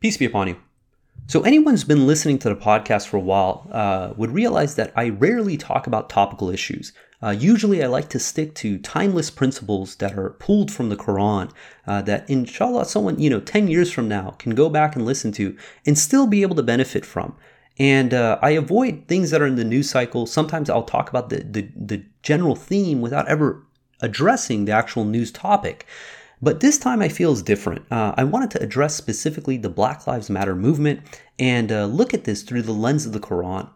Peace be upon you. So, anyone who's been listening to the podcast for a while uh, would realize that I rarely talk about topical issues. Uh, usually, I like to stick to timeless principles that are pulled from the Quran, uh, that inshallah, someone, you know, 10 years from now can go back and listen to and still be able to benefit from. And uh, I avoid things that are in the news cycle. Sometimes I'll talk about the, the, the general theme without ever addressing the actual news topic. But this time I feel is different. Uh, I wanted to address specifically the Black Lives Matter movement and uh, look at this through the lens of the Quran.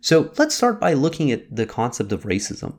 So let's start by looking at the concept of racism.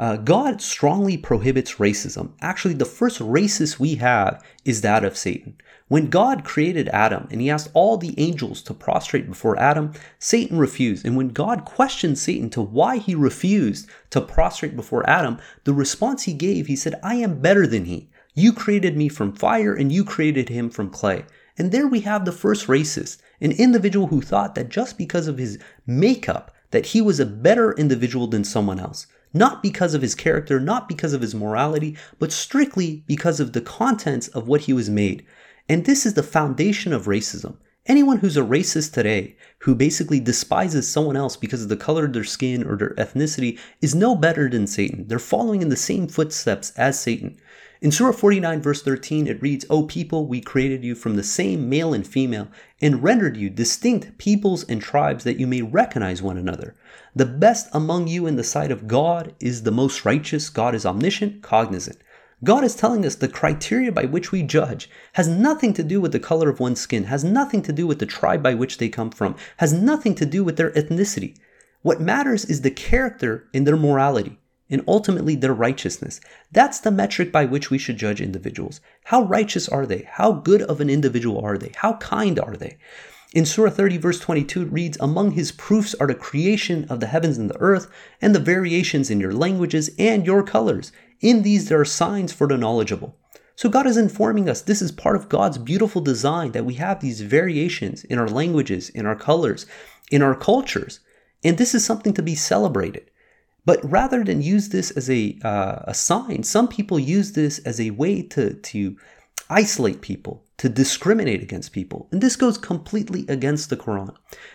Uh, God strongly prohibits racism. Actually, the first racist we have is that of Satan. When God created Adam and he asked all the angels to prostrate before Adam, Satan refused. And when God questioned Satan to why he refused to prostrate before Adam, the response he gave, he said, I am better than he. You created me from fire and you created him from clay. And there we have the first racist, an individual who thought that just because of his makeup, that he was a better individual than someone else. Not because of his character, not because of his morality, but strictly because of the contents of what he was made. And this is the foundation of racism. Anyone who's a racist today, who basically despises someone else because of the color of their skin or their ethnicity, is no better than Satan. They're following in the same footsteps as Satan. In Surah 49, verse 13, it reads, O people, we created you from the same male and female, and rendered you distinct peoples and tribes that you may recognize one another. The best among you in the sight of God is the most righteous. God is omniscient, cognizant. God is telling us the criteria by which we judge has nothing to do with the color of one's skin, has nothing to do with the tribe by which they come from, has nothing to do with their ethnicity. What matters is the character and their morality and ultimately their righteousness. That's the metric by which we should judge individuals. How righteous are they? How good of an individual are they? How kind are they? In Surah 30, verse 22, it reads, Among his proofs are the creation of the heavens and the earth, and the variations in your languages and your colors. In these there are signs for the knowledgeable. So God is informing us this is part of God's beautiful design that we have these variations in our languages, in our colors, in our cultures. And this is something to be celebrated. But rather than use this as a, uh, a sign, some people use this as a way to, to isolate people, to discriminate against people. And this goes completely against the Quran.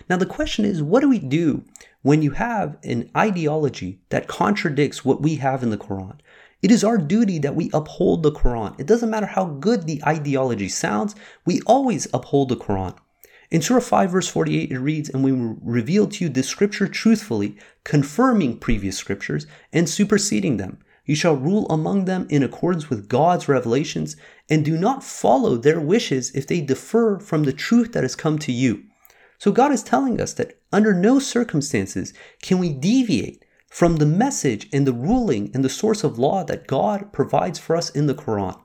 Now, the question is what do we do when you have an ideology that contradicts what we have in the Quran? It is our duty that we uphold the Quran. It doesn't matter how good the ideology sounds, we always uphold the Quran. In Surah 5, verse 48, it reads, And we revealed to you this scripture truthfully, confirming previous scriptures and superseding them. You shall rule among them in accordance with God's revelations, and do not follow their wishes if they differ from the truth that has come to you. So God is telling us that under no circumstances can we deviate from the message and the ruling and the source of law that God provides for us in the Quran.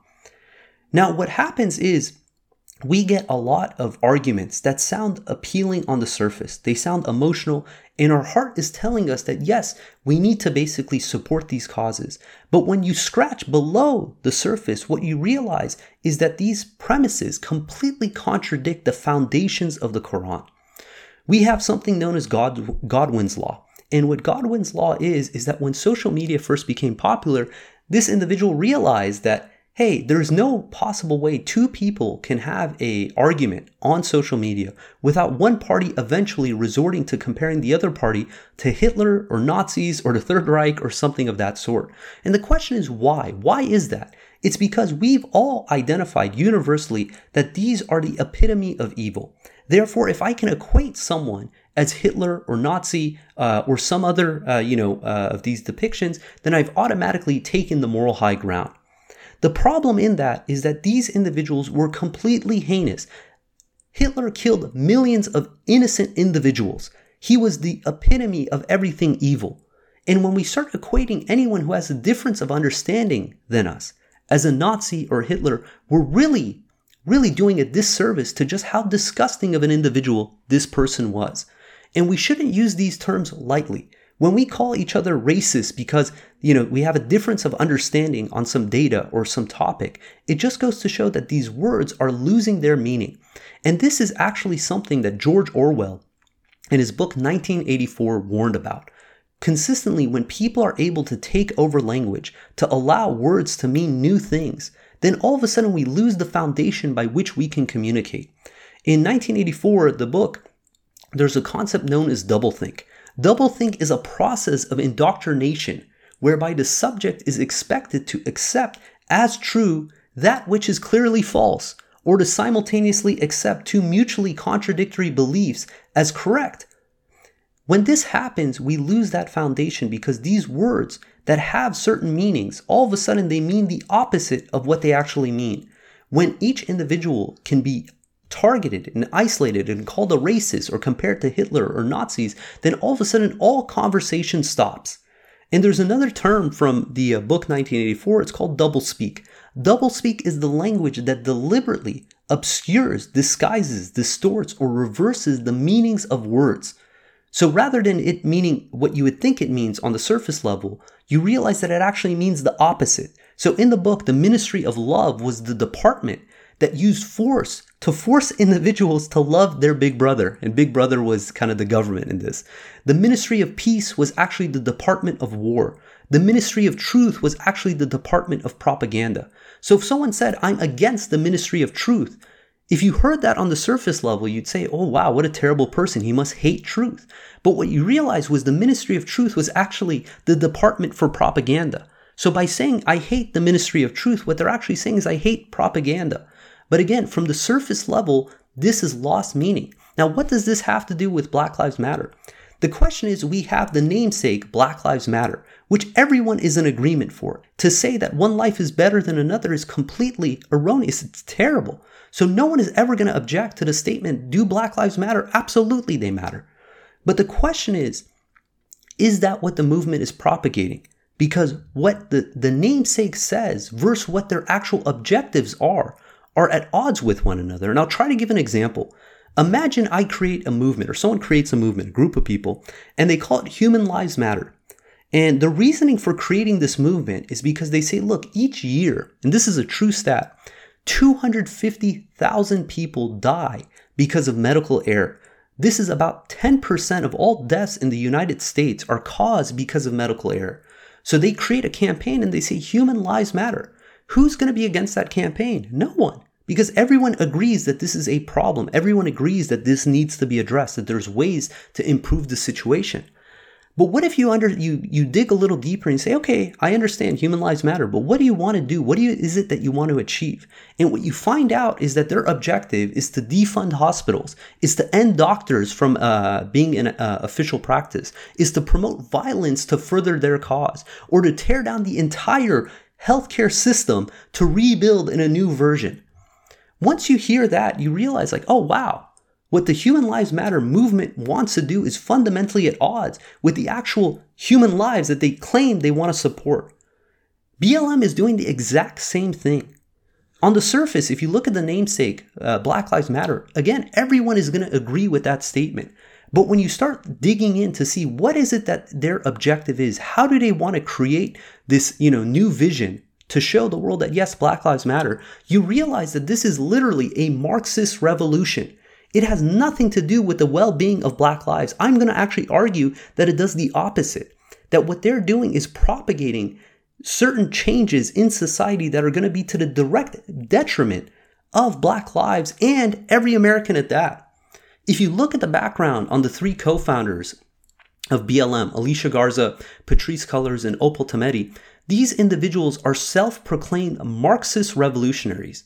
Now, what happens is we get a lot of arguments that sound appealing on the surface. They sound emotional, and our heart is telling us that yes, we need to basically support these causes. But when you scratch below the surface, what you realize is that these premises completely contradict the foundations of the Quran. We have something known as God, Godwin's Law. And what Godwin's Law is, is that when social media first became popular, this individual realized that hey, there's no possible way two people can have a argument on social media without one party eventually resorting to comparing the other party to Hitler or Nazis or the Third Reich or something of that sort. And the question is why? Why is that? It's because we've all identified universally that these are the epitome of evil. Therefore, if I can equate someone as Hitler or Nazi uh, or some other, uh, you know, uh, of these depictions, then I've automatically taken the moral high ground. The problem in that is that these individuals were completely heinous. Hitler killed millions of innocent individuals. He was the epitome of everything evil. And when we start equating anyone who has a difference of understanding than us as a Nazi or Hitler, we're really, really doing a disservice to just how disgusting of an individual this person was. And we shouldn't use these terms lightly. When we call each other racist because, you know, we have a difference of understanding on some data or some topic, it just goes to show that these words are losing their meaning. And this is actually something that George Orwell in his book 1984 warned about. Consistently, when people are able to take over language, to allow words to mean new things, then all of a sudden we lose the foundation by which we can communicate. In 1984, the book, there's a concept known as doublethink. Doublethink is a process of indoctrination whereby the subject is expected to accept as true that which is clearly false, or to simultaneously accept two mutually contradictory beliefs as correct. When this happens, we lose that foundation because these words that have certain meanings, all of a sudden they mean the opposite of what they actually mean. When each individual can be targeted and isolated and called a racist or compared to Hitler or Nazis, then all of a sudden all conversation stops. And there's another term from the uh, book 1984, it's called doublespeak. Doublespeak is the language that deliberately obscures, disguises, distorts, or reverses the meanings of words. So rather than it meaning what you would think it means on the surface level, you realize that it actually means the opposite. So in the book, the Ministry of Love was the department that used force to force individuals to love their big brother. And big brother was kind of the government in this. The Ministry of Peace was actually the Department of War. The Ministry of Truth was actually the Department of Propaganda. So if someone said, I'm against the Ministry of Truth, if you heard that on the surface level, you'd say, oh wow, what a terrible person. He must hate truth. But what you realize was the Ministry of Truth was actually the Department for Propaganda. So by saying, I hate the Ministry of Truth, what they're actually saying is, I hate propaganda. But again, from the surface level, this is lost meaning. Now, what does this have to do with Black Lives Matter? The question is we have the namesake Black Lives Matter, which everyone is in agreement for. To say that one life is better than another is completely erroneous. It's terrible. So no one is ever going to object to the statement, do Black Lives Matter? Absolutely they matter. But the question is, is that what the movement is propagating? Because what the, the namesake says versus what their actual objectives are are at odds with one another. And I'll try to give an example. Imagine I create a movement, or someone creates a movement, a group of people, and they call it Human Lives Matter. And the reasoning for creating this movement is because they say, look, each year, and this is a true stat, 250,000 people die because of medical error. This is about 10% of all deaths in the United States are caused because of medical error. So they create a campaign and they say human lives matter. Who's going to be against that campaign? No one. Because everyone agrees that this is a problem. Everyone agrees that this needs to be addressed, that there's ways to improve the situation. But what if you under you you dig a little deeper and say, okay, I understand human lives matter, but what do you want to do? What do you is it that you want to achieve? And what you find out is that their objective is to defund hospitals, is to end doctors from uh, being in uh, official practice, is to promote violence to further their cause, or to tear down the entire healthcare system to rebuild in a new version. Once you hear that, you realize, like, oh, wow, what the Human Lives Matter movement wants to do is fundamentally at odds with the actual human lives that they claim they want to support. BLM is doing the exact same thing. On the surface, if you look at the namesake, uh, Black Lives Matter, again, everyone is going to agree with that statement. But when you start digging in to see what is it that their objective is, how do they want to create this, you know, new vision to show the world that yes, Black Lives Matter, you realize that this is literally a Marxist revolution. It has nothing to do with the well-being of black lives. I'm going to actually argue that it does the opposite. That what they're doing is propagating certain changes in society that are going to be to the direct detriment of black lives and every American at that. If you look at the background on the three co founders of BLM, Alicia Garza, Patrisse Cullors, and Opal Tometi, these individuals are self proclaimed Marxist revolutionaries.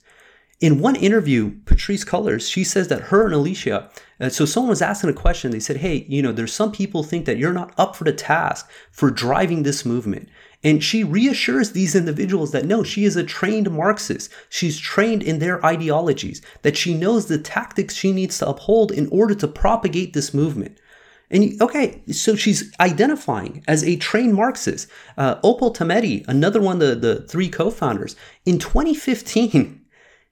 In one interview, Patrisse Cullors, she says that her and Alicia, uh, so someone was asking a question. They said, Hey, you know, there's some people think that you're not up for the task for driving this movement. And she reassures these individuals that no, she is a trained Marxist. She's trained in their ideologies, that she knows the tactics she needs to uphold in order to propagate this movement. And okay, so she's identifying as a trained Marxist. Uh, Opal Tometi, another one of the, the three co founders, in 2015,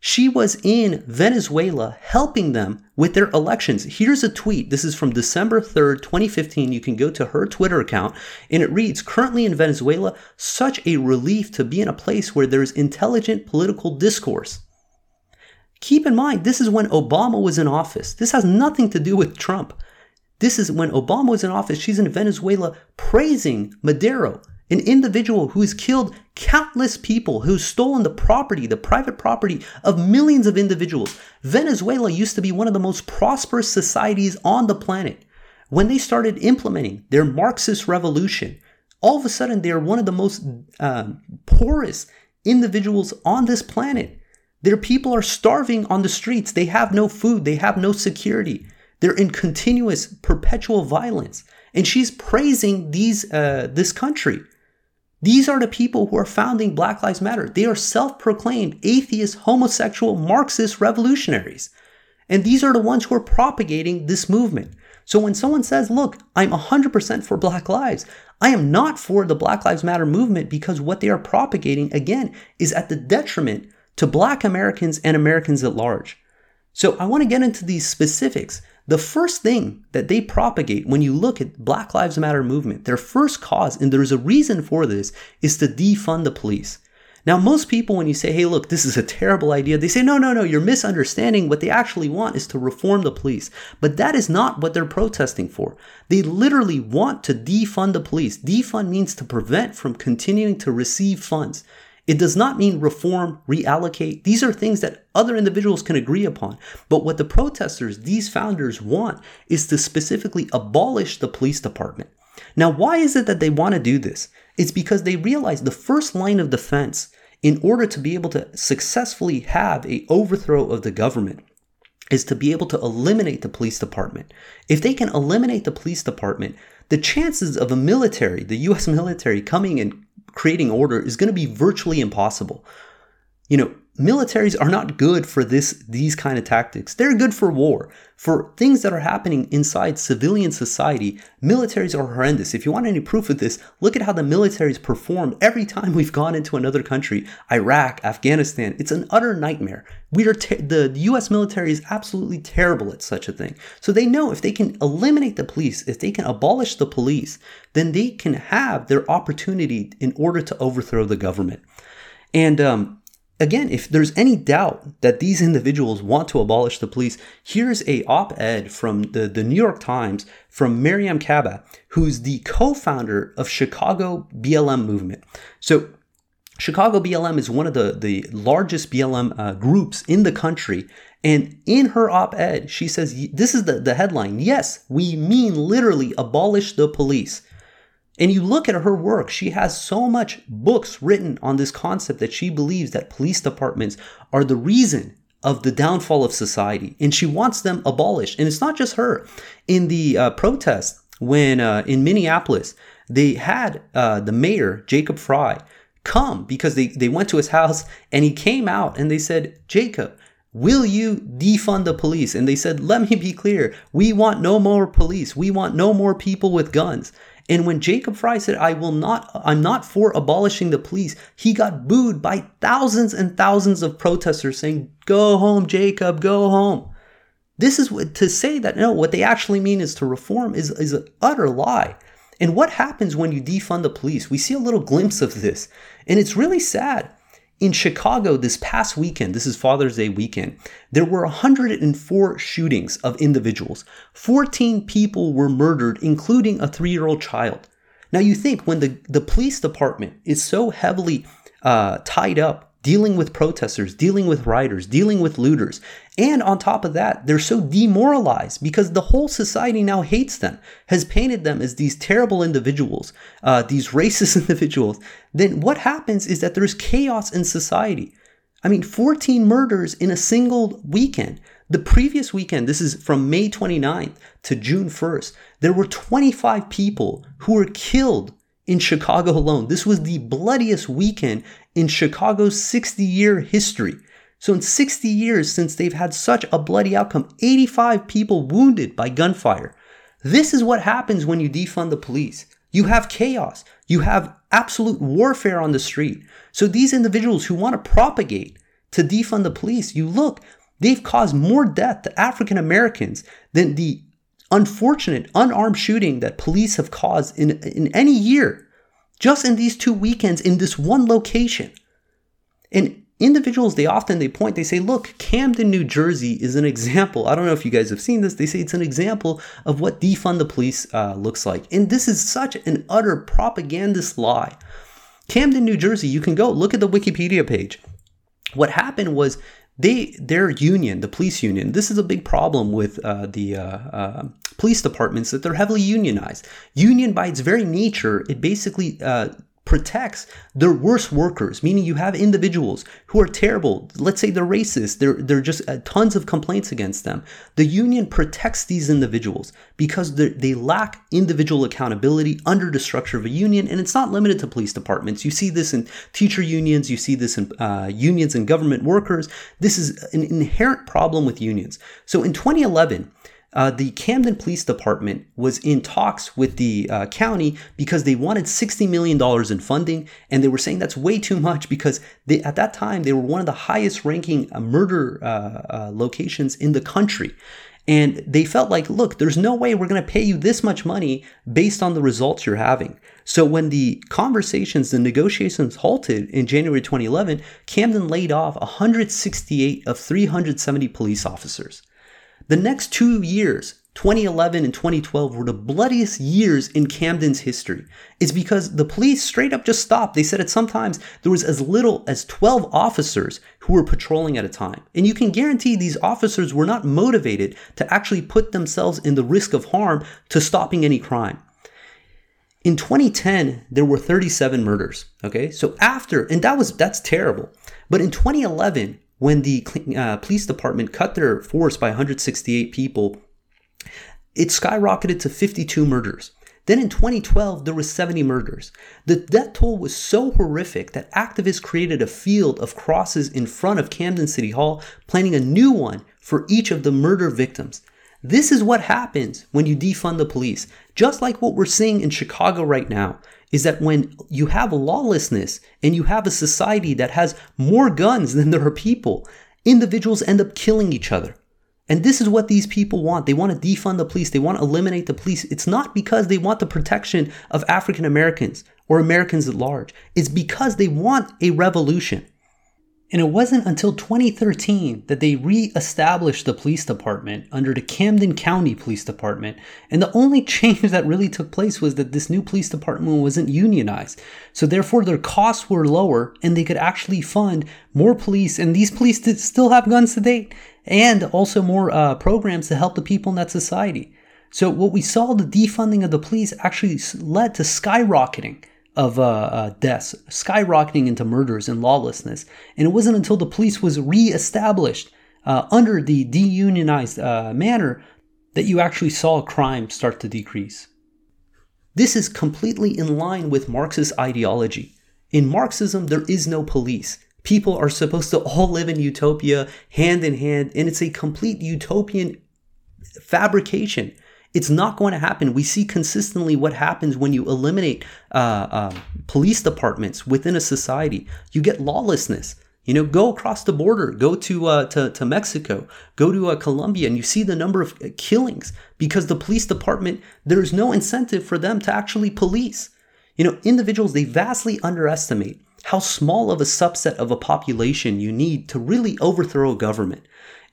she was in Venezuela helping them with their elections. Here's a tweet. This is from December 3rd, 2015. You can go to her Twitter account and it reads Currently in Venezuela, such a relief to be in a place where there's intelligent political discourse. Keep in mind, this is when Obama was in office. This has nothing to do with Trump. This is when Obama was in office. She's in Venezuela praising Maduro an individual who has killed countless people, who's stolen the property, the private property of millions of individuals. Venezuela used to be one of the most prosperous societies on the planet. When they started implementing their Marxist revolution, all of a sudden they are one of the most uh, poorest individuals on this planet. Their people are starving on the streets. They have no food. They have no security. They're in continuous, perpetual violence. And she's praising these, uh, this country. These are the people who are founding Black Lives Matter. They are self proclaimed atheist, homosexual, Marxist revolutionaries. And these are the ones who are propagating this movement. So when someone says, look, I'm 100% for Black Lives, I am not for the Black Lives Matter movement because what they are propagating, again, is at the detriment to Black Americans and Americans at large. So I want to get into these specifics the first thing that they propagate when you look at Black Lives Matter movement, their first cause, and there's a reason for this, is to defund the police. Now, most people, when you say, hey, look, this is a terrible idea, they say, no, no, no, you're misunderstanding. What they actually want is to reform the police. But that is not what they're protesting for. They literally want to defund the police. Defund means to prevent from continuing to receive funds. It does not mean reform, reallocate. These are things that other individuals can agree upon. But what the protesters, these founders, want is to specifically abolish the police department. Now, why is it that they want to do this? It's because they realize the first line of defense in order to be able to successfully have a overthrow of the government is to be able to eliminate the police department. If they can eliminate the police department, the chances of a military, the US military coming and creating order is going to be virtually impossible. You know, militaries are not good for this these kind of tactics. They're good for war. For things that are happening inside civilian society, militaries are horrendous. If you want any proof of this, look at how the militaries perform every time we've gone into another country, Iraq, Afghanistan. It's an utter nightmare. We are the US military is absolutely terrible at such a thing. So they know if they can eliminate the police, if they can abolish the police, then they can have their opportunity in order to overthrow the government. And um, Again, if there's any doubt that these individuals want to abolish the police, here's a op-ed from the, the New York Times from Mariame Kaba, who's the co-founder of Chicago BLM movement. So Chicago BLM is one of the, the largest BLM uh, groups in the country. And in her op ed, she says, This is the, the headline. Yes, we mean literally abolish the police. And you look at her work, she has so much books written on this concept that she believes that police departments are the reason of the downfall of society and she wants them abolished. And it's not just her. In the uh, protest when uh, in Minneapolis, they had uh, the mayor, Jacob Frey, come because they, they went to his house and he came out and they said, Jacob, Will you defund the police? And they said, Let me be clear. We want no more police. We want no more people with guns. And when Jacob Frey said, I will not, I'm not for abolishing the police, he got booed by thousands and thousands of protesters saying, Go home, Jacob, go home. This is what, to say that no, what they actually mean is to reform is, is an utter lie. And what happens when you defund the police? We see a little glimpse of this, and it's really sad. In Chicago this past weekend, this is Father's Day weekend, there were 104 shootings of individuals. 14 people were murdered, including a three year old child. Now, you think when the, the police department is so heavily uh, tied up dealing with protesters, dealing with rioters, dealing with looters. And on top of that, they're so demoralized because the whole society now hates them, has painted them as these terrible individuals, uh, these racist individuals. Then what happens is that there's chaos in society. I mean, 14 murders in a single weekend. The previous weekend, this is from May 29th to June 1st, there were 25 people who were killed in Chicago alone. This was the bloodiest weekend in Chicago's 60 year history. So, in 60 years since they've had such a bloody outcome, 85 people wounded by gunfire. This is what happens when you defund the police. You have chaos. You have absolute warfare on the street. So, these individuals who want to propagate to defund the police, you look, they've caused more death to African Americans than the unfortunate unarmed shooting that police have caused in, in any year, just in these two weekends in this one location. And individuals they often they point they say look camden new jersey is an example. I don't know if you guys have seen this. They say it's an example of what defund the police uh, looks like. And this is such an utter propagandist lie. Camden new jersey you can go look at the wikipedia page. What happened was they their union the police union this is a big problem with uh, the uh, uh, police departments that they're heavily unionized. Union by its very nature it basically uh, protects their worst workers, meaning you have individuals who are terrible. Let's say they're racist. There, there are just uh, tons of complaints against them. The union protects these individuals because they lack individual accountability under the structure of a union. And it's not limited to police departments. You see this in teacher unions. You see this in uh, unions and government workers. This is an inherent problem with unions. So in 2011, uh, the Camden Police Department was in talks with the uh, county because they wanted $60 million in funding. And they were saying that's way too much because they, at that time they were one of the highest ranking uh, murder uh, uh, locations in the country. And they felt like, look, there's no way we're going to pay you this much money based on the results you're having. So when the conversations, the negotiations halted in January 2011, Camden laid off 168 of 370 police officers. The next two years, 2011 and 2012 were the bloodiest years in Camden's history. It's because the police straight up just stopped. They said at sometimes there was as little as 12 officers who were patrolling at a time. And you can guarantee these officers were not motivated to actually put themselves in the risk of harm to stopping any crime. In 2010, there were 37 murders. Okay. So after, and that was, that's terrible. But in 2011, when the uh, police department cut their force by 168 people, it skyrocketed to 52 murders. Then in 2012, there was 70 murders. The death toll was so horrific that activists created a field of crosses in front of Camden City Hall, planning a new one for each of the murder victims. This is what happens when you defund the police, just like what we're seeing in Chicago right now is that when you have lawlessness and you have a society that has more guns than there are people, individuals end up killing each other. And this is what these people want. They want to defund the police. They want to eliminate the police. It's not because they want the protection of African Americans or Americans at large. It's because they want a revolution. And it wasn't until 2013 that they re-established the police department under the Camden County Police Department. And the only change that really took place was that this new police department wasn't unionized. So therefore their costs were lower and they could actually fund more police. And these police still have guns to date and also more uh, programs to help the people in that society. So what we saw, the defunding of the police actually led to skyrocketing of uh, uh, deaths, skyrocketing into murders and lawlessness. And it wasn't until the police was reestablished uh, under the deunionized uh, manner that you actually saw crime start to decrease. This is completely in line with Marxist ideology. In Marxism, there is no police. People are supposed to all live in utopia hand in hand, and it's a complete utopian fabrication it's not going to happen. We see consistently what happens when you eliminate uh, uh, police departments within a society. You get lawlessness. You know, go across the border, go to uh, to, to Mexico, go to uh, Colombia, and you see the number of uh, killings because the police department there is no incentive for them to actually police. You know, individuals they vastly underestimate how small of a subset of a population you need to really overthrow a government.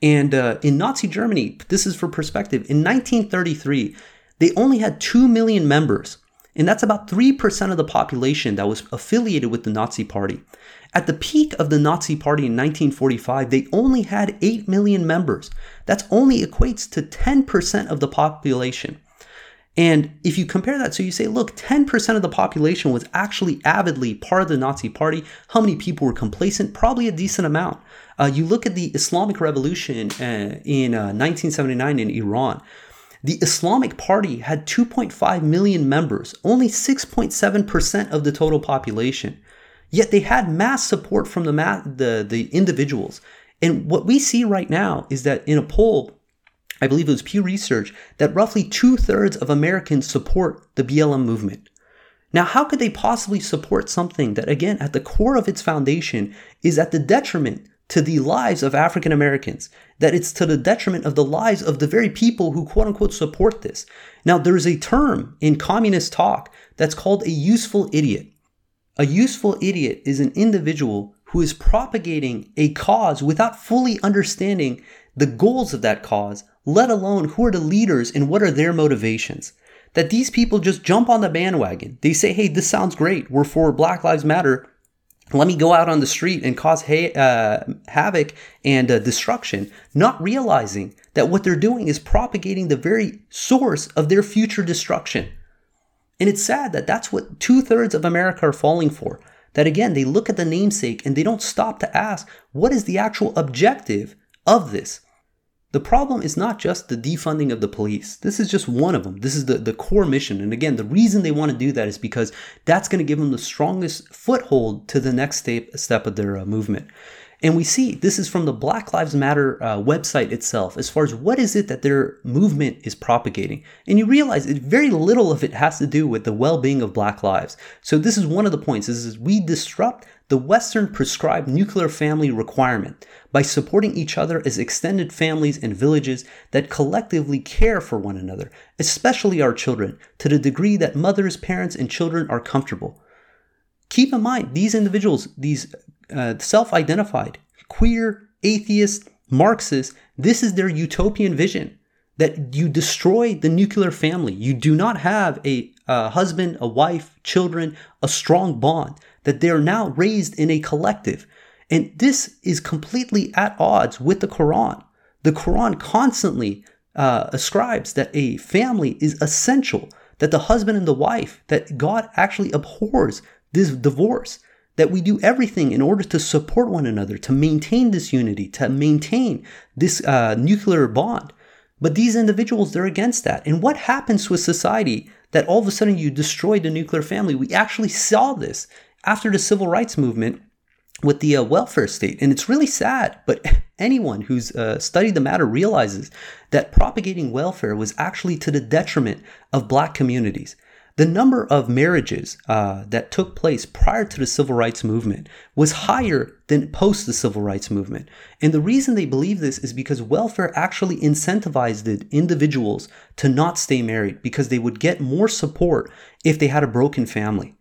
And uh, in Nazi Germany, this is for perspective, in 1933, they only had 2 million members. And that's about 3% of the population that was affiliated with the Nazi Party. At the peak of the Nazi Party in 1945, they only had 8 million members. That only equates to 10% of the population. And if you compare that, so you say, look, 10% of the population was actually avidly part of the Nazi Party. How many people were complacent? Probably a decent amount. Uh, you look at the Islamic Revolution uh, in uh, 1979 in Iran. The Islamic Party had 2.5 million members, only 6.7% of the total population. Yet they had mass support from the, ma- the, the individuals. And what we see right now is that in a poll I believe it was Pew Research, that roughly two thirds of Americans support the BLM movement. Now, how could they possibly support something that, again, at the core of its foundation is at the detriment to the lives of African Americans, that it's to the detriment of the lives of the very people who quote unquote support this. Now, there's a term in communist talk that's called a useful idiot. A useful idiot is an individual who is propagating a cause without fully understanding the goals of that cause, let alone who are the leaders and what are their motivations. That these people just jump on the bandwagon. They say, hey, this sounds great. We're for Black Lives Matter. Let me go out on the street and cause ha- uh, havoc and uh, destruction, not realizing that what they're doing is propagating the very source of their future destruction. And it's sad that that's what two thirds of America are falling for. That again, they look at the namesake and they don't stop to ask, what is the actual objective of this? The problem is not just the defunding of the police. This is just one of them. This is the, the core mission. And again, the reason they want to do that is because that's going to give them the strongest foothold to the next step, step of their uh, movement. And we see this is from the Black Lives Matter uh, website itself, as far as what is it that their movement is propagating. And you realize it, very little of it has to do with the well being of Black lives. So, this is one of the points is, is we disrupt the Western prescribed nuclear family requirement by supporting each other as extended families and villages that collectively care for one another, especially our children, to the degree that mothers, parents, and children are comfortable. Keep in mind, these individuals, these uh, self identified, queer, atheist, Marxist, this is their utopian vision that you destroy the nuclear family. You do not have a, a husband, a wife, children, a strong bond, that they are now raised in a collective. And this is completely at odds with the Quran. The Quran constantly uh, ascribes that a family is essential, that the husband and the wife, that God actually abhors this divorce, that we do everything in order to support one another, to maintain this unity, to maintain this uh, nuclear bond. But these individuals, they're against that. And what happens to a society that all of a sudden you destroy the nuclear family? We actually saw this after the civil rights movement with the uh, welfare state. And it's really sad, but anyone who's uh, studied the matter realizes that propagating welfare was actually to the detriment of black communities. The number of marriages uh, that took place prior to the civil rights movement was higher than post the civil rights movement. And the reason they believe this is because welfare actually incentivized individuals to not stay married because they would get more support if they had a broken family.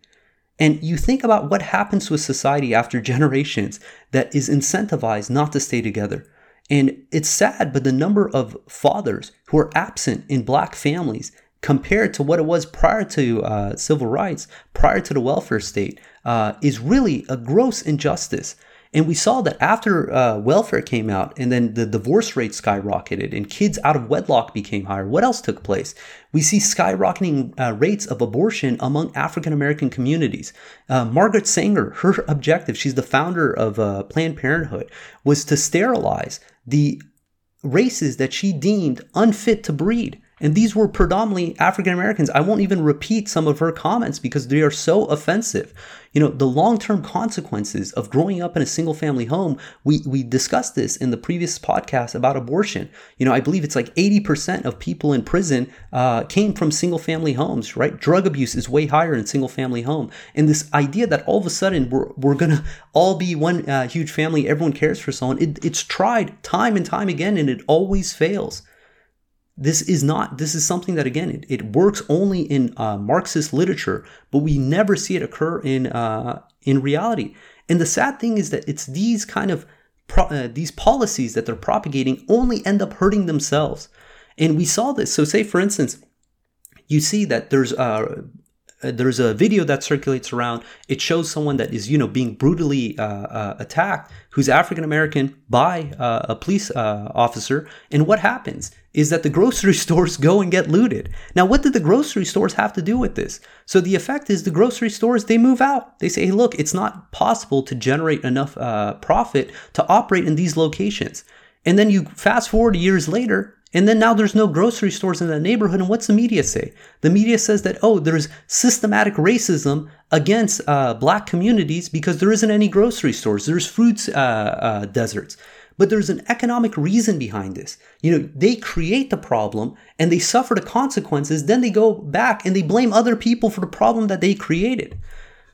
And you think about what happens to a society after generations that is incentivized not to stay together. And it's sad, but the number of fathers who are absent in black families compared to what it was prior to uh, civil rights, prior to the welfare state, uh, is really a gross injustice. And we saw that after uh, welfare came out and then the divorce rate skyrocketed and kids out of wedlock became higher, what else took place? We see skyrocketing uh, rates of abortion among African American communities. Uh, Margaret Sanger, her objective, she's the founder of uh, Planned Parenthood, was to sterilize the races that she deemed unfit to breed. And these were predominantly African Americans. I won't even repeat some of her comments because they are so offensive. You know, the long term consequences of growing up in a single family home, we, we discussed this in the previous podcast about abortion. You know, I believe it's like 80% of people in prison uh, came from single family homes, right? Drug abuse is way higher in single family home. And this idea that all of a sudden we're, we're going to all be one uh, huge family, everyone cares for someone, it, it's tried time and time again and it always fails this is not this is something that again it, it works only in uh, marxist literature but we never see it occur in uh, in reality. And the sad thing is that it's these kind of pro- uh, these policies that they're propagating only end up hurting themselves. And we saw this. So say for instance you see that there's uh, uh, there's a video that circulates around. It shows someone that is, you know, being brutally uh, uh, attacked, who's African American by uh, a police uh, officer. And what happens is that the grocery stores go and get looted. Now, what did the grocery stores have to do with this? So the effect is the grocery stores they move out. They say, hey, look, it's not possible to generate enough uh, profit to operate in these locations. And then you fast forward years later, and then now there's no grocery stores in that neighborhood. And what's the media say? The media says that, oh, there's systematic racism against uh, black communities because there isn't any grocery stores. There's food uh, uh, deserts. But there's an economic reason behind this. You know, they create the problem and they suffer the consequences. Then they go back and they blame other people for the problem that they created.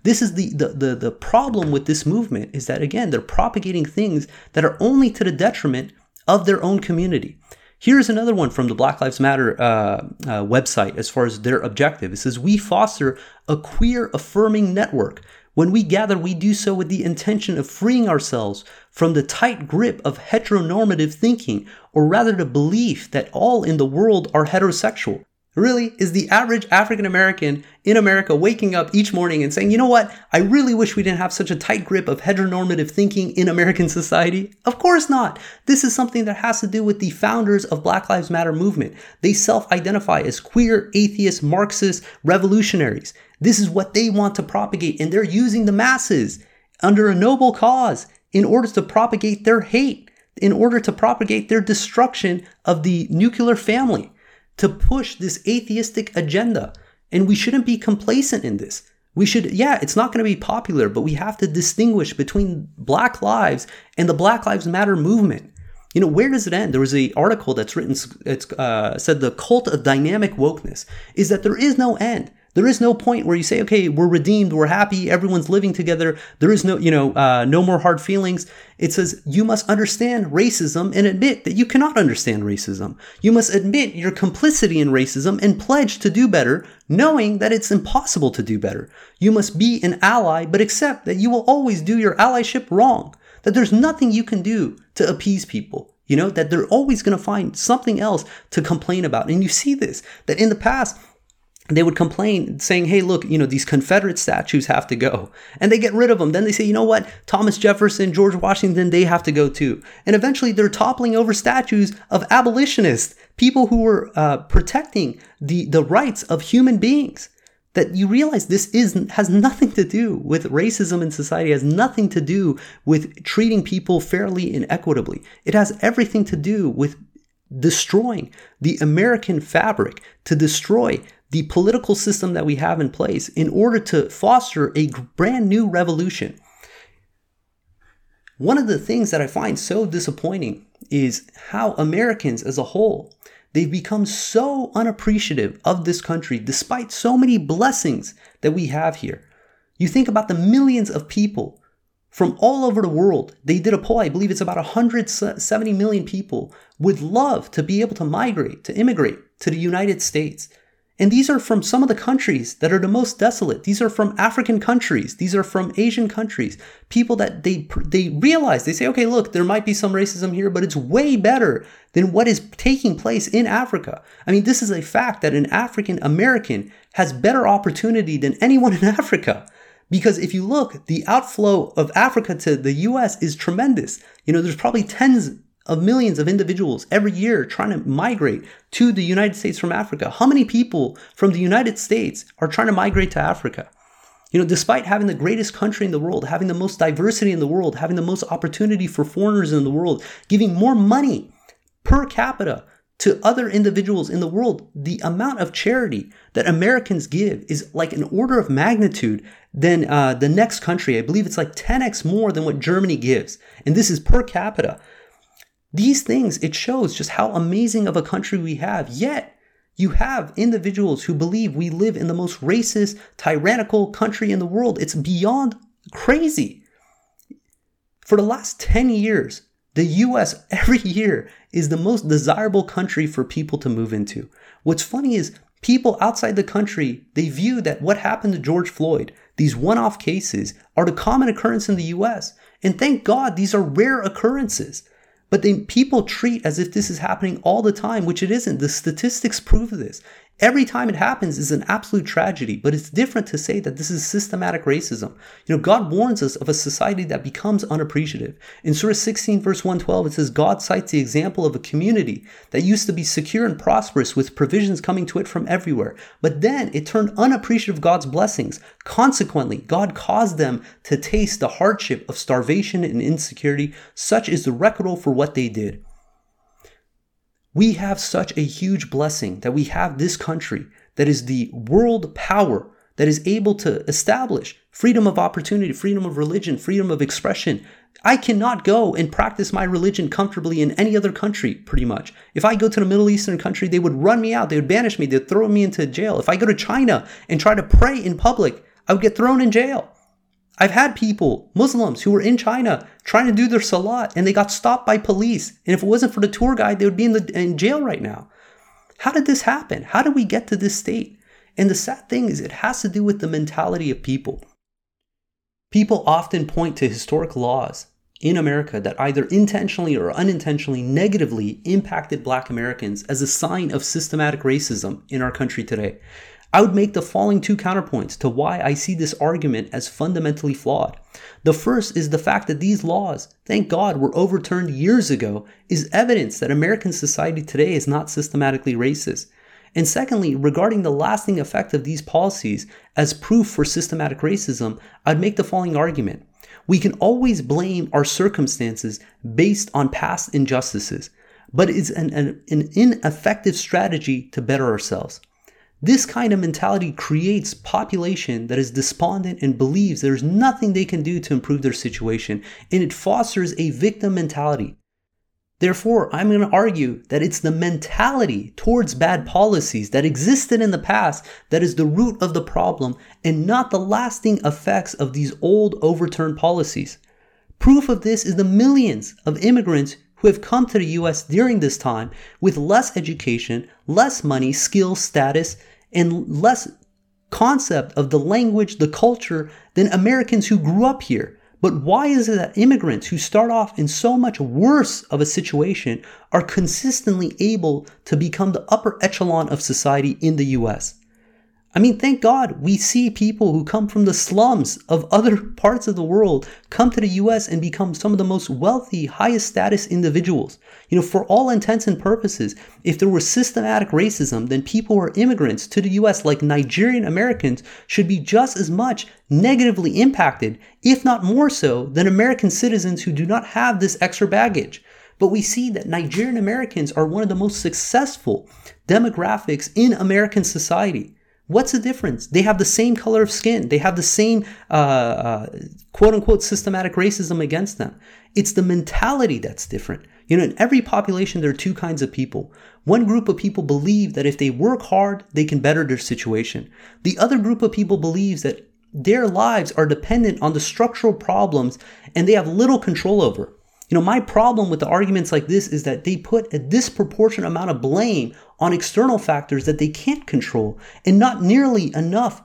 This is the, the, the, the problem with this movement is that, again, they're propagating things that are only to the detriment of their own community. Here's another one from the Black Lives Matter uh, uh, website as far as their objective. It says, We foster a queer affirming network When we gather, we do so with the intention of freeing ourselves from the tight grip of heteronormative thinking, or rather the belief that all in the world are heterosexual. Really, is the average African American in America waking up each morning and saying, you know what, I really wish we didn't have such a tight grip of heteronormative thinking in American society? Of course not. This is something that has to do with the founders of Black Lives Matter movement. They self identify as queer, atheist, Marxist revolutionaries. This is what they want to propagate, and they're using the masses under a noble cause in order to propagate their hate, in order to propagate their destruction of the nuclear family to push this atheistic agenda. And we shouldn't be complacent in this. We should, yeah, it's not going to be popular, but we have to distinguish between Black lives and the Black Lives Matter movement. You know, where does it end? There was an article that's written, it's uh, said the cult of dynamic wokeness is that there is no end. There is no point where you say, okay, we're redeemed, we're happy, everyone's living together. There is no, you know, uh, no more hard feelings. It says you must understand racism and admit that you cannot understand racism. You must admit your complicity in racism and pledge to do better, knowing that it's impossible to do better. You must be an ally, but accept that you will always do your allyship wrong. That there's nothing you can do to appease people. You know, that they're always going to find something else to complain about. And you see this, that in the past, they would complain saying, Hey, look, you know, these Confederate statues have to go. And they get rid of them. Then they say, You know what? Thomas Jefferson, George Washington, they have to go too. And eventually they're toppling over statues of abolitionists, people who were uh, protecting the, the rights of human beings. That you realize this is has nothing to do with racism in society, has nothing to do with treating people fairly and equitably. It has everything to do with destroying the American fabric, to destroy the political system that we have in place in order to foster a brand new revolution. One of the things that I find so disappointing is how Americans as a whole they've become so unappreciative of this country despite so many blessings that we have here. You think about the millions of people from all over the world. They did a poll, I believe it's about 170 million people would love to be able to migrate, to immigrate to the United States. And these are from some of the countries that are the most desolate. These are from African countries. These are from Asian countries. People that they they realize they say, okay, look, there might be some racism here, but it's way better than what is taking place in Africa. I mean, this is a fact that an African American has better opportunity than anyone in Africa. Because if you look, the outflow of Africa to the US is tremendous. You know, there's probably tens of millions of individuals every year trying to migrate to the United States from Africa. How many people from the United States are trying to migrate to Africa? You know, despite having the greatest country in the world, having the most diversity in the world, having the most opportunity for foreigners in the world, giving more money per capita to other individuals in the world, the amount of charity that Americans give is like an order of magnitude than uh, the next country. I believe it's like 10x more than what Germany gives. And this is per capita. These things, it shows just how amazing of a country we have. Yet, you have individuals who believe we live in the most racist, tyrannical country in the world. It's beyond crazy. For the last 10 years, the US every year is the most desirable country for people to move into. What's funny is people outside the country, they view that what happened to George Floyd, these one-off cases, are the common occurrence in the US. And thank God these are rare occurrences. But then people treat as if this is happening all the time, which it isn't. The statistics prove this. Every time it happens is an absolute tragedy, but it's different to say that this is systematic racism. You know, God warns us of a society that becomes unappreciative. In Surah 16, verse 112, it says, God cites the example of a community that used to be secure and prosperous with provisions coming to it from everywhere, but then it turned unappreciative of God's blessings. Consequently, God caused them to taste the hardship of starvation and insecurity. Such is the record for what they did. We have such a huge blessing that we have this country that is the world power that is able to establish freedom of opportunity, freedom of religion, freedom of expression. I cannot go and practice my religion comfortably in any other country, pretty much. If I go to the Middle Eastern country, they would run me out, they would banish me, they'd throw me into jail. If I go to China and try to pray in public, I would get thrown in jail. I've had people, Muslims, who were in China trying to do their salat and they got stopped by police. And if it wasn't for the tour guide, they would be in, the, in jail right now. How did this happen? How did we get to this state? And the sad thing is, it has to do with the mentality of people. People often point to historic laws in America that either intentionally or unintentionally negatively impacted black Americans as a sign of systematic racism in our country today. I would make the following two counterpoints to why I see this argument as fundamentally flawed. The first is the fact that these laws, thank God, were overturned years ago, is evidence that American society today is not systematically racist. And secondly, regarding the lasting effect of these policies as proof for systematic racism, I'd make the following argument. We can always blame our circumstances based on past injustices, but it's an, an, an ineffective strategy to better ourselves. This kind of mentality creates population that is despondent and believes there's nothing they can do to improve their situation, and it fosters a victim mentality. Therefore, I'm going to argue that it's the mentality towards bad policies that existed in the past that is the root of the problem and not the lasting effects of these old overturned policies. Proof of this is the millions of immigrants who have come to the US during this time with less education, less money, skill, status, and less concept of the language, the culture than Americans who grew up here. But why is it that immigrants who start off in so much worse of a situation are consistently able to become the upper echelon of society in the US? I mean, thank God we see people who come from the slums of other parts of the world come to the US and become some of the most wealthy, highest status individuals. You know, for all intents and purposes, if there were systematic racism, then people who are immigrants to the US, like Nigerian Americans, should be just as much negatively impacted, if not more so, than American citizens who do not have this extra baggage. But we see that Nigerian Americans are one of the most successful demographics in American society. What's the difference? They have the same color of skin. They have the same uh, uh, quote unquote systematic racism against them. It's the mentality that's different. You know, in every population, there are two kinds of people. One group of people believe that if they work hard, they can better their situation. The other group of people believes that their lives are dependent on the structural problems and they have little control over. You know, my problem with the arguments like this is that they put a disproportionate amount of blame on external factors that they can't control and not nearly enough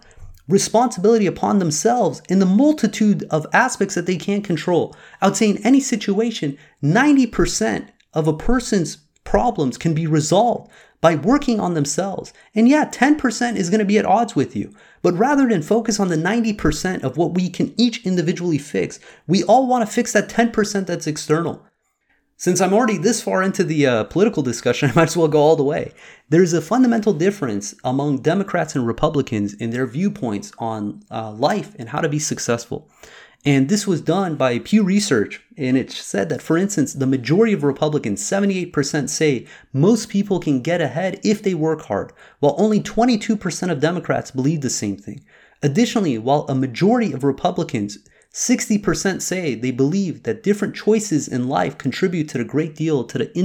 responsibility upon themselves in the multitude of aspects that they can't control. I would say in any situation, 90% of a person's problems can be resolved by working on themselves. And yeah, 10% is going to be at odds with you. But rather than focus on the 90% of what we can each individually fix, we all want to fix that 10% that's external. Since I'm already this far into the uh, political discussion, I might as well go all the way. There's a fundamental difference among Democrats and Republicans in their viewpoints on uh, life and how to be successful. And this was done by Pew Research. And it said that, for instance, the majority of Republicans, 78%, say most people can get ahead if they work hard, while only 22% of Democrats believe the same thing. Additionally, while a majority of Republicans, 60% say they believe that different choices in life contribute to a great deal to the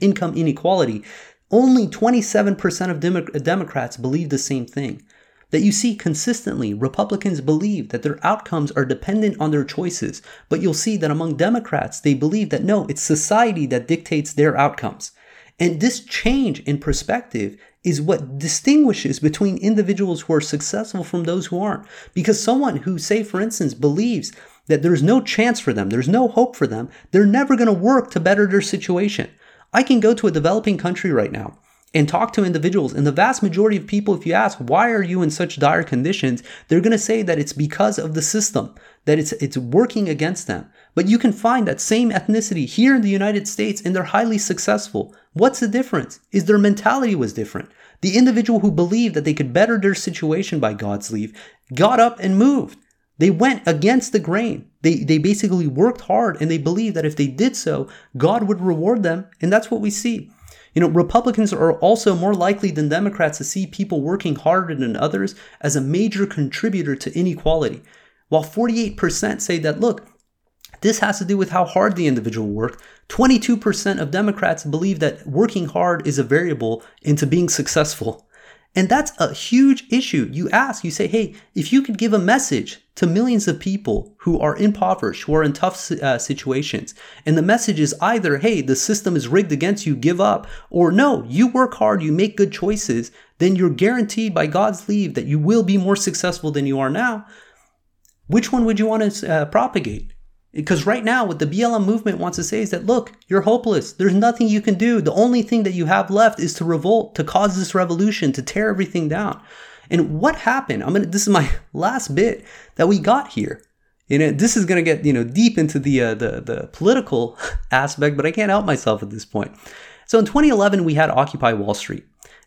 income inequality, only 27% of Democrats believe the same thing that you see consistently Republicans believe that their outcomes are dependent on their choices, but you'll see that among Democrats, they believe that no, it's society that dictates their outcomes. And this change in perspective is what distinguishes between individuals who are successful from those who aren't. Because someone who, say, for instance, believes that there's no chance for them, there's no hope for them, they're never going to work to better their situation. I can go to a developing country right now and talk to individuals. And the vast majority of people, if you ask, why are you in such dire conditions? They're going to say that it's because of the system, that it's, it's working against them. But you can find that same ethnicity here in the United States and they're highly successful. What's the difference? Is their mentality was different. The individual who believed that they could better their situation by God's leave got up and moved. They went against the grain. They, they basically worked hard and they believed that if they did so, God would reward them. And that's what we see. You know, Republicans are also more likely than Democrats to see people working harder than others as a major contributor to inequality. While 48% say that, look, this has to do with how hard the individual worked. 22% of Democrats believe that working hard is a variable into being successful. And that's a huge issue. You ask, you say, hey, if you could give a message to millions of people who are impoverished, who are in tough uh, situations, and the message is either, hey, the system is rigged against you, give up, or no, you work hard, you make good choices, then you're guaranteed by God's leave that you will be more successful than you are now. Which one would you want to uh, propagate? Because right now, what the BLM movement wants to say is that, look, you're hopeless. There's nothing you can do. The only thing that you have left is to revolt, to cause this revolution, to tear everything down. And what happened? I'm gonna. This is my last bit that we got here. You know, this is gonna get you know deep into the uh, the the political aspect, but I can't help myself at this point. So in 2011, we had Occupy Wall Street.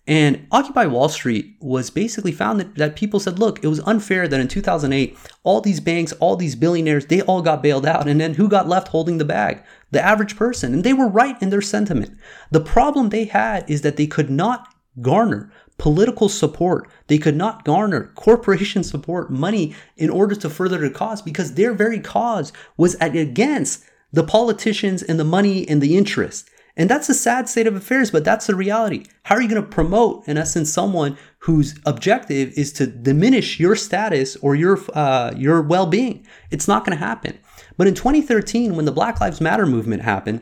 And Occupy Wall Street was basically found that, that people said, look, it was unfair that in 2008, all these banks, all these billionaires, they all got bailed out. And then who got left holding the bag? The average person. And they were right in their sentiment. The problem they had is that they could not garner political support. They could not garner corporation support money in order to further the cause because their very cause was against the politicians and the money and the interest. And that's a sad state of affairs, but that's the reality. How are you going to promote, in essence, someone whose objective is to diminish your status or your uh, your well-being? It's not going to happen. But in 2013, when the Black Lives Matter movement happened,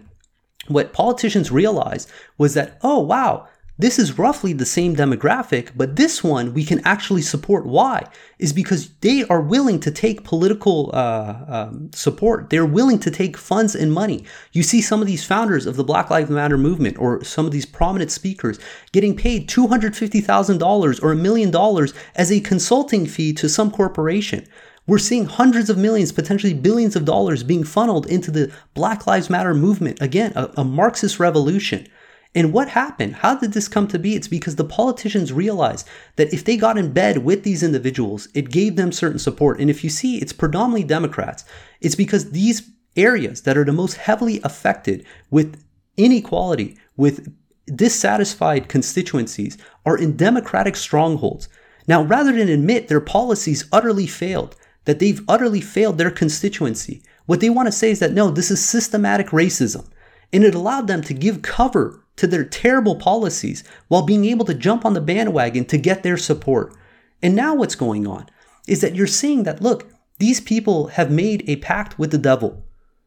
what politicians realized was that, oh wow, this is roughly the same demographic, but this one we can actually support. Why? Is because they are willing to take political uh, um, support. They're willing to take funds and money. You see some of these founders of the Black Lives Matter movement or some of these prominent speakers getting paid $250,000 or a million dollars as a consulting fee to some corporation. We're seeing hundreds of millions, potentially billions of dollars being funneled into the Black Lives Matter movement. Again, a, a Marxist revolution. And what happened? How did this come to be? It's because the politicians realized that if they got in bed with these individuals, it gave them certain support. And if you see, it's predominantly Democrats. It's because these areas that are the most heavily affected with inequality, with dissatisfied constituencies, are in Democratic strongholds. Now, rather than admit their policies utterly failed, that they've utterly failed their constituency, what they want to say is that no, this is systematic racism. And it allowed them to give cover to their terrible policies while being able to jump on the bandwagon to get their support. And now what's going on is that you're seeing that, look, these people have made a pact with the devil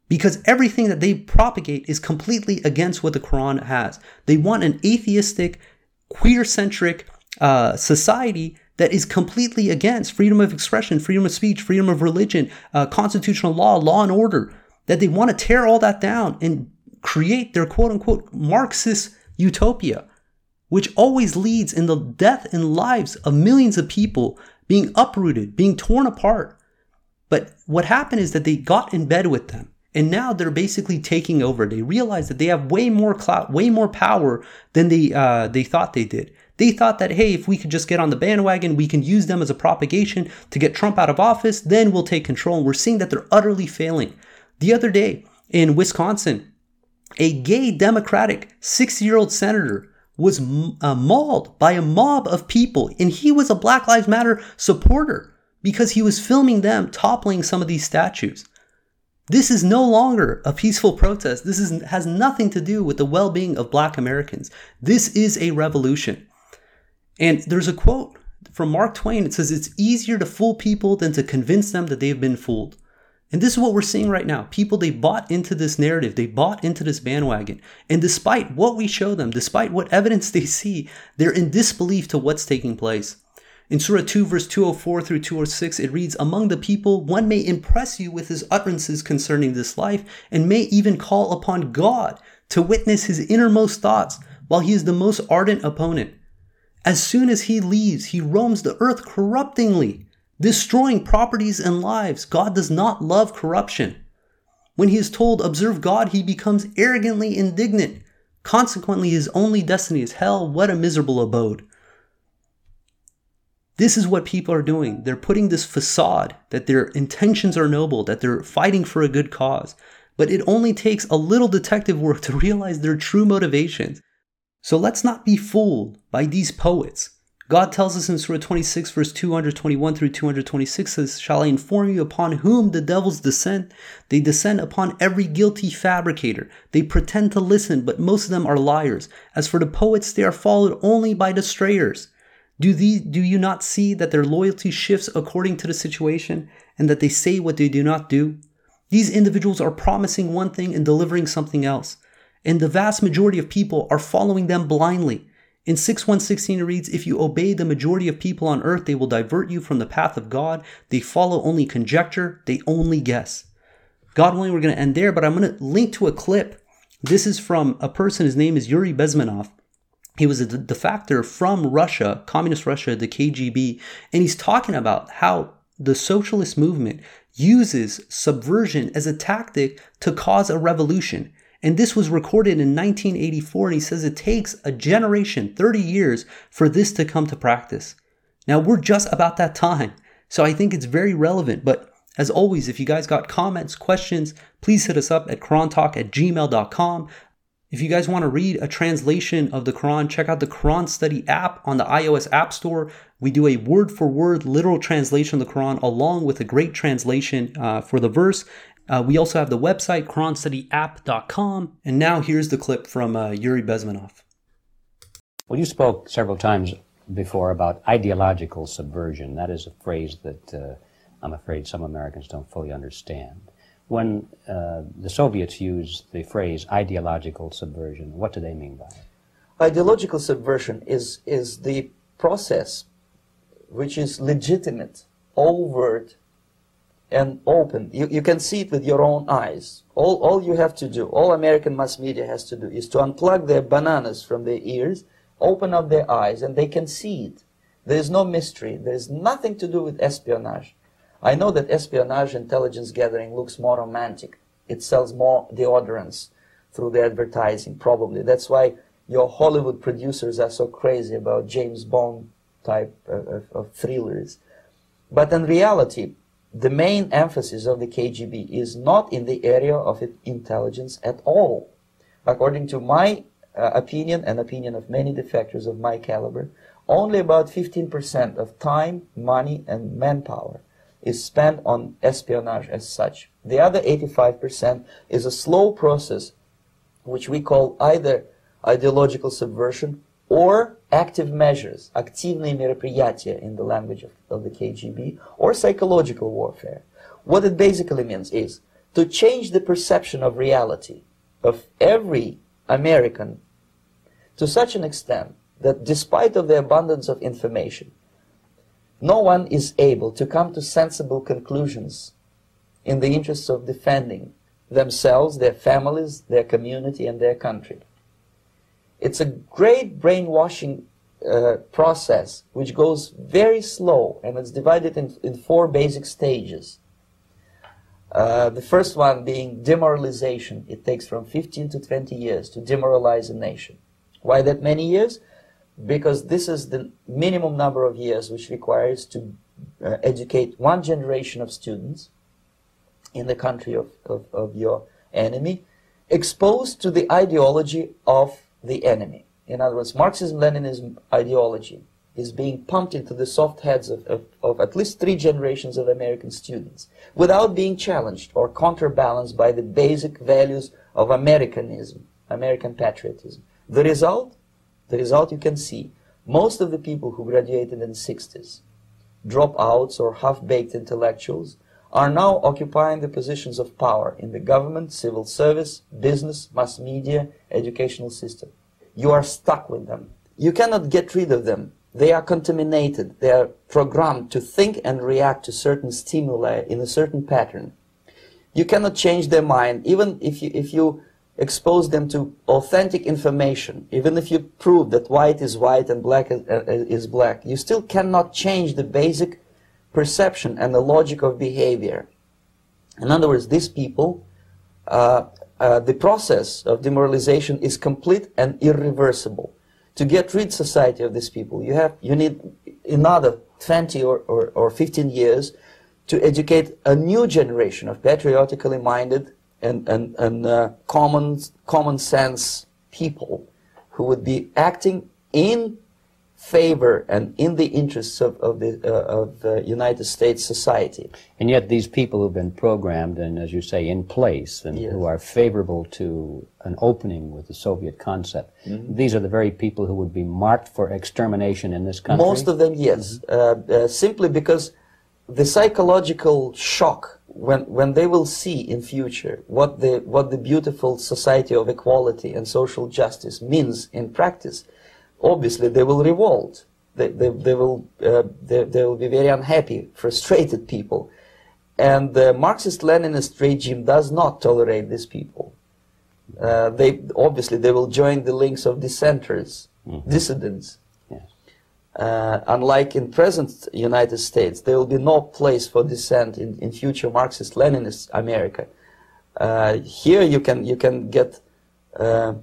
because everything that they propagate is completely against what the Quran has. They want an atheistic, queer centric uh, society that is completely against freedom of expression, freedom of speech, freedom of religion, uh, constitutional law, law and order. That they want to tear all that down and create their quote unquote Marxist utopia, which always leads in the death and lives of millions of people being uprooted, being torn apart. But what happened is that they got in bed with them. And now they're basically taking over. They realize that they have way more clout, way more power than they uh, they thought they did. They thought that hey, if we could just get on the bandwagon, we can use them as a propagation to get Trump out of office. Then we'll take control. And we're seeing that they're utterly failing. The other day in Wisconsin, a gay Democratic 60 year old senator was uh, mauled by a mob of people, and he was a Black Lives Matter supporter because he was filming them toppling some of these statues. This is no longer a peaceful protest. This is, has nothing to do with the well being of Black Americans. This is a revolution. And there's a quote from Mark Twain. It says, It's easier to fool people than to convince them that they've been fooled. And this is what we're seeing right now. People, they bought into this narrative, they bought into this bandwagon. And despite what we show them, despite what evidence they see, they're in disbelief to what's taking place. In Surah 2, verse 204 through 206, it reads, Among the people, one may impress you with his utterances concerning this life, and may even call upon God to witness his innermost thoughts, while he is the most ardent opponent. As soon as he leaves, he roams the earth corruptingly destroying properties and lives. God does not love corruption. When he is told, observe God, he becomes arrogantly indignant. Consequently, his only destiny is hell. What a miserable abode. This is what people are doing. They're putting this facade that their intentions are noble, that they're fighting for a good cause. But it only takes a little detective work to realize their true motivations. So let's not be fooled by these poets God tells us in Surah 26, verse 221 through 226 says, Shall I inform you upon whom the devils descend? They descend upon every guilty fabricator. They pretend to listen, but most of them are liars. As for the poets, they are followed only by the strayers. Do, these, do you not see that their loyalty shifts according to the situation and that they say what they do not do? These individuals are promising one thing and delivering something else. And the vast majority of people are following them blindly. In 6116 it reads, If you obey the majority of people on earth, they will divert you from the path of God. They follow only conjecture, they only guess. God willing, we're going to end there, but I'm going to link to a clip. This is from a person, his name is Yuri Bezmenov. He was a defector from Russia, communist Russia, the KGB, and he's talking about how the socialist movement uses subversion as a tactic to cause a revolution. And this was recorded in 1984, and he says it takes a generation, 30 years, for this to come to practice. Now, we're just about that time. So I think it's very relevant. But as always, if you guys got comments, questions, please hit us up at qurantalk at gmail.com. If you guys want to read a translation of the Quran, check out the Quran Study app on the iOS App Store. We do a word for word literal translation of the Quran along with a great translation uh, for the verse. Uh, we also have the website, QuranStudyApp.com. And now here's the clip from uh, Yuri Bezmenov. Well, you spoke several times before about ideological subversion. That is a phrase that uh, I'm afraid some Americans don't fully understand. When uh, the Soviets use the phrase ideological subversion, what do they mean by it? Ideological subversion is, is the process which is legitimate, overt, and open. You, you can see it with your own eyes. All, all you have to do, all American mass media has to do, is to unplug their bananas from their ears, open up their eyes, and they can see it. There is no mystery. There is nothing to do with espionage. I know that espionage intelligence gathering looks more romantic. It sells more deodorants through the advertising, probably. That's why your Hollywood producers are so crazy about James Bond type uh, of, of thrillers. But in reality, the main emphasis of the KGB is not in the area of intelligence at all. According to my uh, opinion and opinion of many defectors of my caliber, only about 15% of time, money, and manpower is spent on espionage as such. The other 85% is a slow process which we call either ideological subversion or active measures, активные мероприятия in the language of, of the KGB, or psychological warfare. What it basically means is to change the perception of reality of every American to such an extent that despite of the abundance of information, no one is able to come to sensible conclusions in the interests of defending themselves, their families, their community, and their country. It's a great brainwashing uh, process which goes very slow and it's divided in, in four basic stages. Uh, the first one being demoralization. It takes from 15 to 20 years to demoralize a nation. Why that many years? because this is the minimum number of years which requires to uh, educate one generation of students in the country of, of, of your enemy exposed to the ideology of the enemy. In other words, Marxism-Leninism ideology is being pumped into the soft heads of, of, of, at least three generations of American students without being challenged or counterbalanced by the basic values of Americanism, American patriotism. The result? The result you can see. Most of the people who graduated in the 60s, dropouts or half-baked intellectuals, are now occupying the positions of power in the government, civil service, business, mass media, educational system. You are stuck with them. You cannot get rid of them. They are contaminated. They are programmed to think and react to certain stimuli in a certain pattern. You cannot change their mind, even if you, if you expose them to authentic information, even if you prove that white is white and black is, uh, is, black, you still cannot change the basic perception and the logic of behavior. In other words, these people, uh, uh, the process of demoralization is complete and irreversible. To get rid society of these people, you have you need another 20 or, or, or 15 years to educate a new generation of patriotically minded and, and, and uh, common, common sense people who would be acting in favor and in the interests of, of the uh, of the United States society. And yet these people who've been programmed and, as you say, in place and yes. who are favorable to an opening with the Soviet concept, mm-hmm. these are the very people who would be marked for extermination in this country? Most of them, yes. Mm-hmm. Uh, uh, simply because the psychological shock when when they will see in future what the what the beautiful society of equality and social justice means in practice, obviously they will revolt. They, they, they will, uh, they, they will be very unhappy, frustrated people. And the Marxist-Leninist regime does not tolerate these people. Uh, they obviously they will join the links of dissenters, Mhm. dissidents. Yes. Uh, unlike in present United States, there will be no place for dissent in, in future Marxist-Leninist America. Uh, here you can you can get uh,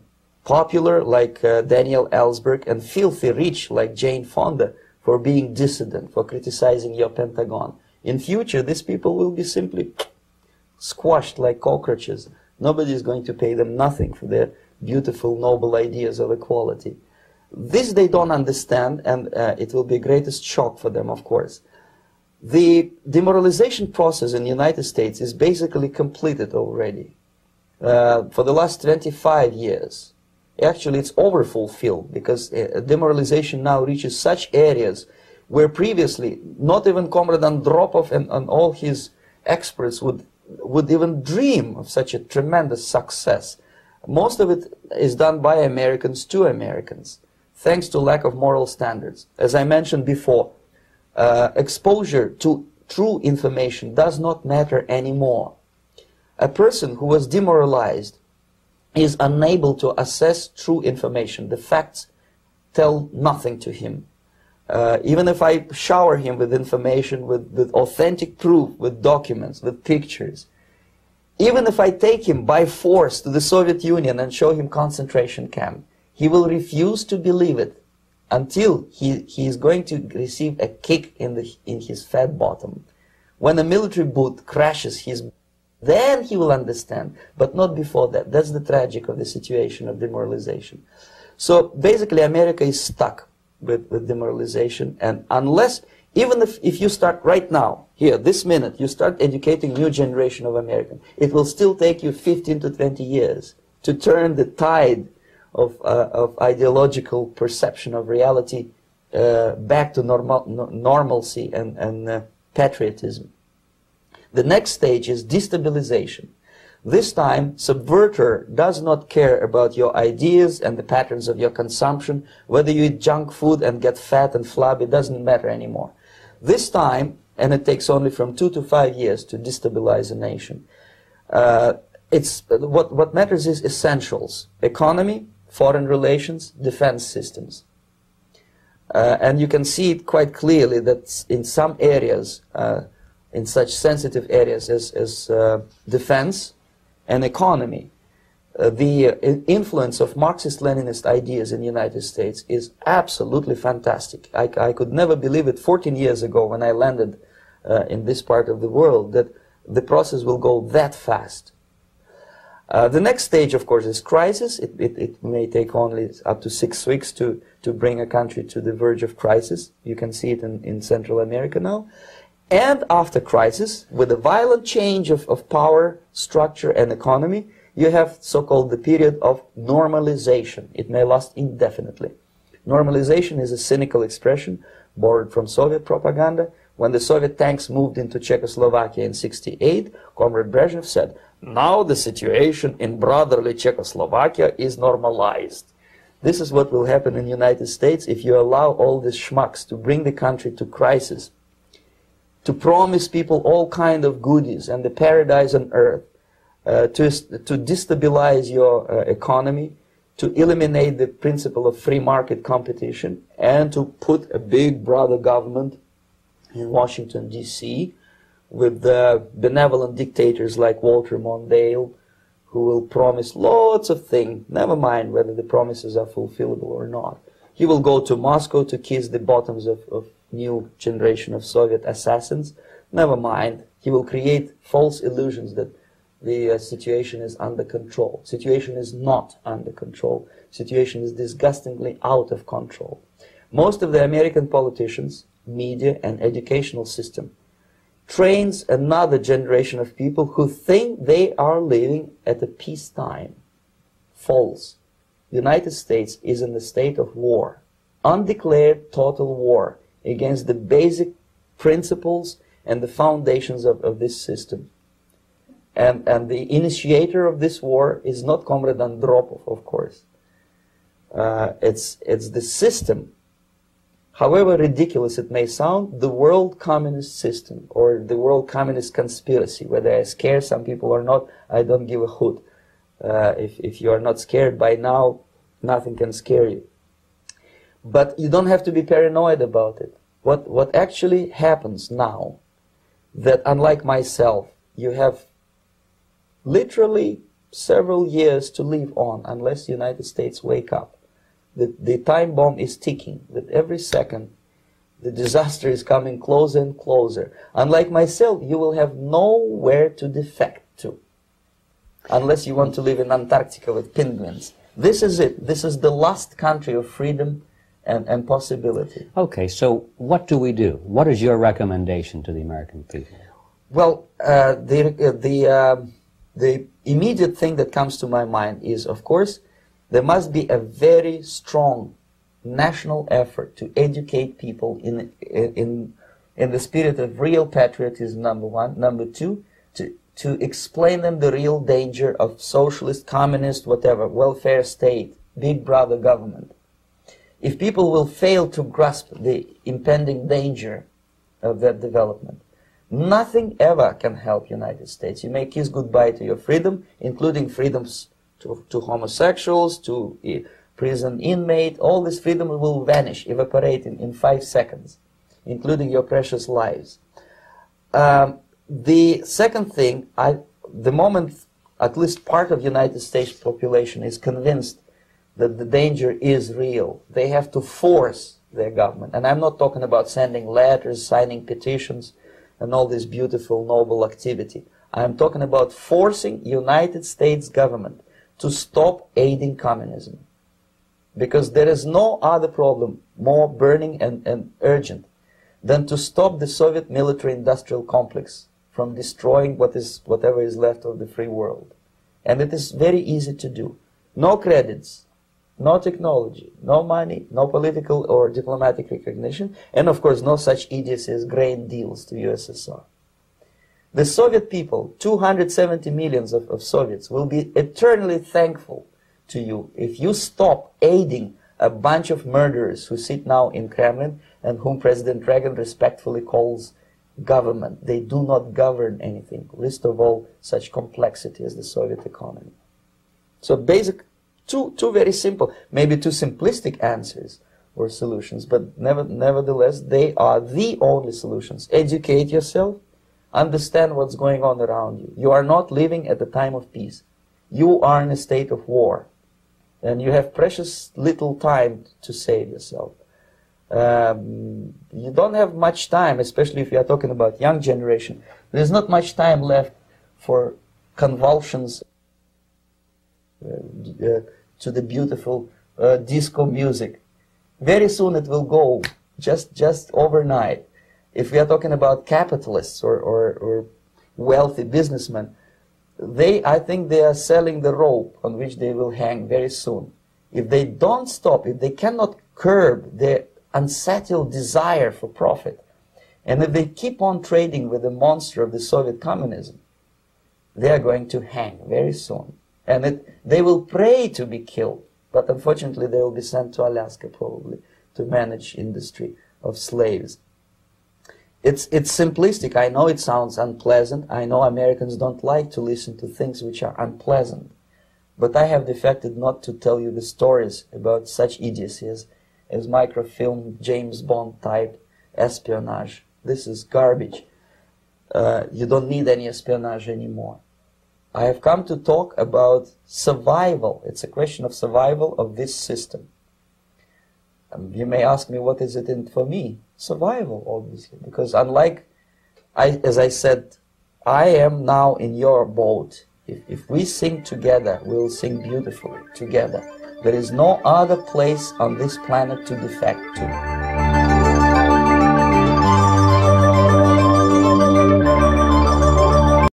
popular like uh, Daniel Ellsberg and filthy rich like Jane Fonda for being dissident, for criticizing your Pentagon. In future, these people will be simply squashed like cockroaches. Nobody is going to pay them nothing for their beautiful, noble ideas of equality. This they don't understand, and uh, it will be a greatest shock for them, of course. The demoralization process in the United States is basically completed already. Uh, for the last 25 years, actually it's overfulfilled because uh, demoralization now reaches such areas where previously not even Comrade Andropov and, and all his experts would would even dream of such a tremendous success. Most of it is done by Americans to Americans, thanks to lack of moral standards. As I mentioned before, uh, exposure to true information does not matter anymore. A person who was demoralized is unable to assess true information. The facts tell nothing to him. Uh, even if I shower him with information, with, with authentic proof, with documents, with pictures, even if I take him by force to the Soviet Union and show him concentration camp, he will refuse to believe it until he, he is going to receive a kick in, the, in his fat bottom. When a military boot crashes his then he will understand, but not before that. That's the tragic of the situation of demoralization. So basically, America is stuck with, with demoralization, and unless, even if, if you start right now, here, this minute, you start educating new generation of Americans, it will still take you 15 to 20 years to turn the tide of, uh, of ideological perception of reality uh, back to normal, no, normalcy and, and uh, patriotism. The next stage is destabilization. This time, subverter does not care about your ideas and the patterns of your consumption. Whether you eat junk food and get fat and flabby doesn't matter anymore. This time, and it takes only from two to five years to destabilize a nation. Uh, it's what what matters is essentials: economy, foreign relations, defense systems. Uh, and you can see it quite clearly that in some areas, uh, in such sensitive areas as, as uh, defense and economy, uh, the uh, influence of Marxist-Leninist ideas in the United States is absolutely fantastic. I, I, could never believe it 14 years ago when I landed uh, in this part of the world that the process will go that fast. Uh, the next stage, of course, is crisis. It, it, it, may take only up to six weeks to, to bring a country to the verge of crisis. You can see it in, in Central America now. And after crisis, with a violent change of, of power, structure, and economy, you have so-called the period of normalization. It may last indefinitely. Normalization is a cynical expression borrowed from Soviet propaganda. When the Soviet tanks moved into Czechoslovakia in 68, Comrade Brezhnev said, now the situation in brotherly Czechoslovakia is normalized. This is what will happen in the United States if you allow all these schmucks to bring the country to crisis, to promise people all kind of goodies and the paradise on earth, uh, to, to destabilize your uh, economy, to eliminate the principle of free market competition, and to put a big brother government in Washington, D.C., with the benevolent dictators like Walter Mondale, who will promise lots of things, never mind whether the promises are fulfillable or not. He will go to Moscow to kiss the bottoms of, of new generation of Soviet assassins. Never mind. He will create false illusions that the uh, situation is under control. Situation is not under control. Situation is disgustingly out of control. Most of the American politicians, media, and educational system trains another generation of people who think they are living at a peacetime. False. The United States is in a state of war, undeclared total war against the basic principles and the foundations of, of this system. And, and the initiator of this war is not Comrade Andropov, of course. Uh, it's, it's the system, however ridiculous it may sound, the world communist system or the world communist conspiracy, whether I scare some people or not, I don't give a hoot. Uh, if, if you are not scared by now, nothing can scare you. But you don't have to be paranoid about it. What, what actually happens now, that unlike myself, you have literally several years to live on unless the United States wake up. The, the time bomb is ticking, that every second the disaster is coming closer and closer. Unlike myself, you will have nowhere to defect to unless you want to live in Antarctica with penguins. This is it. This is the last country of freedom and, and possibility. Okay, so what do we do? What is your recommendation to the American people? Well, uh, the, uh, the, uh, the immediate thing that comes to my mind is, of course, there must be a very strong national effort to educate people in, in, in the spirit of real patriotism, number one. Number two, to, to explain them the real danger of socialist, communist, whatever, welfare state, big brother government. If people will fail to grasp the impending danger of that development, nothing ever can help United States. You may kiss goodbye to your freedom, including freedoms to, to homosexuals, to uh, prison inmate, all this freedom will vanish, evaporate in, in five seconds, including your precious lives. Um, the second thing, I, the moment at least part of United States population is convinced that the danger is real, they have to force their government. And I'm not talking about sending letters, signing petitions, and all this beautiful, noble activity. I'm talking about forcing United States government to stop aiding communism. Because there is no other problem more burning and, and urgent than to stop the Soviet military-industrial complex from destroying what is, whatever is left of the free world. And it is very easy to do. No credits, no technology, no money, no political or diplomatic recognition, and of course no such idiocy as grain deals to USSR. The Soviet people, 270 millions of, of Soviets, will be eternally thankful to you if you stop aiding a bunch of murderers who sit now in Kremlin and whom President Reagan respectfully calls government. They do not govern anything, least of all such complexity as the Soviet economy. So basic, two, two very simple, maybe two simplistic answers or solutions, but never, nevertheless, they are the only solutions. Educate yourself, understand what's going on around you. You are not living at the time of peace. You are in a state of war. And you have precious little time to save yourself um, you don't have much time, especially if you are talking about young generation. There's not much time left for convulsions uh, uh, to the beautiful uh, disco music. Very soon it will go, just just overnight. If we are talking about capitalists or, or, or wealthy businessmen, they, I think they are selling the rope on which they will hang very soon. If they don't stop, if they cannot curb their unsettled desire for profit. And if they keep on trading with the monster of the Soviet communism, they are going to hang very soon. And it, they will pray to be killed, but unfortunately they will be sent to Alaska probably to manage industry of slaves. It's, it's simplistic. I know it sounds unpleasant. I know Americans don't like to listen to things which are unpleasant. But I have defected not to tell you the stories about such idiocies as microfilm, James Bond type espionage. This is garbage. Uh, you don't need any espionage anymore. I have come to talk about survival. It's a question of survival of this system. Um, you may ask me, what is it in for me? Survival, obviously, because unlike, I, as I said, I am now in your boat. If, if we sing together, we'll sing beautifully together. There is no other place on this planet to defect to.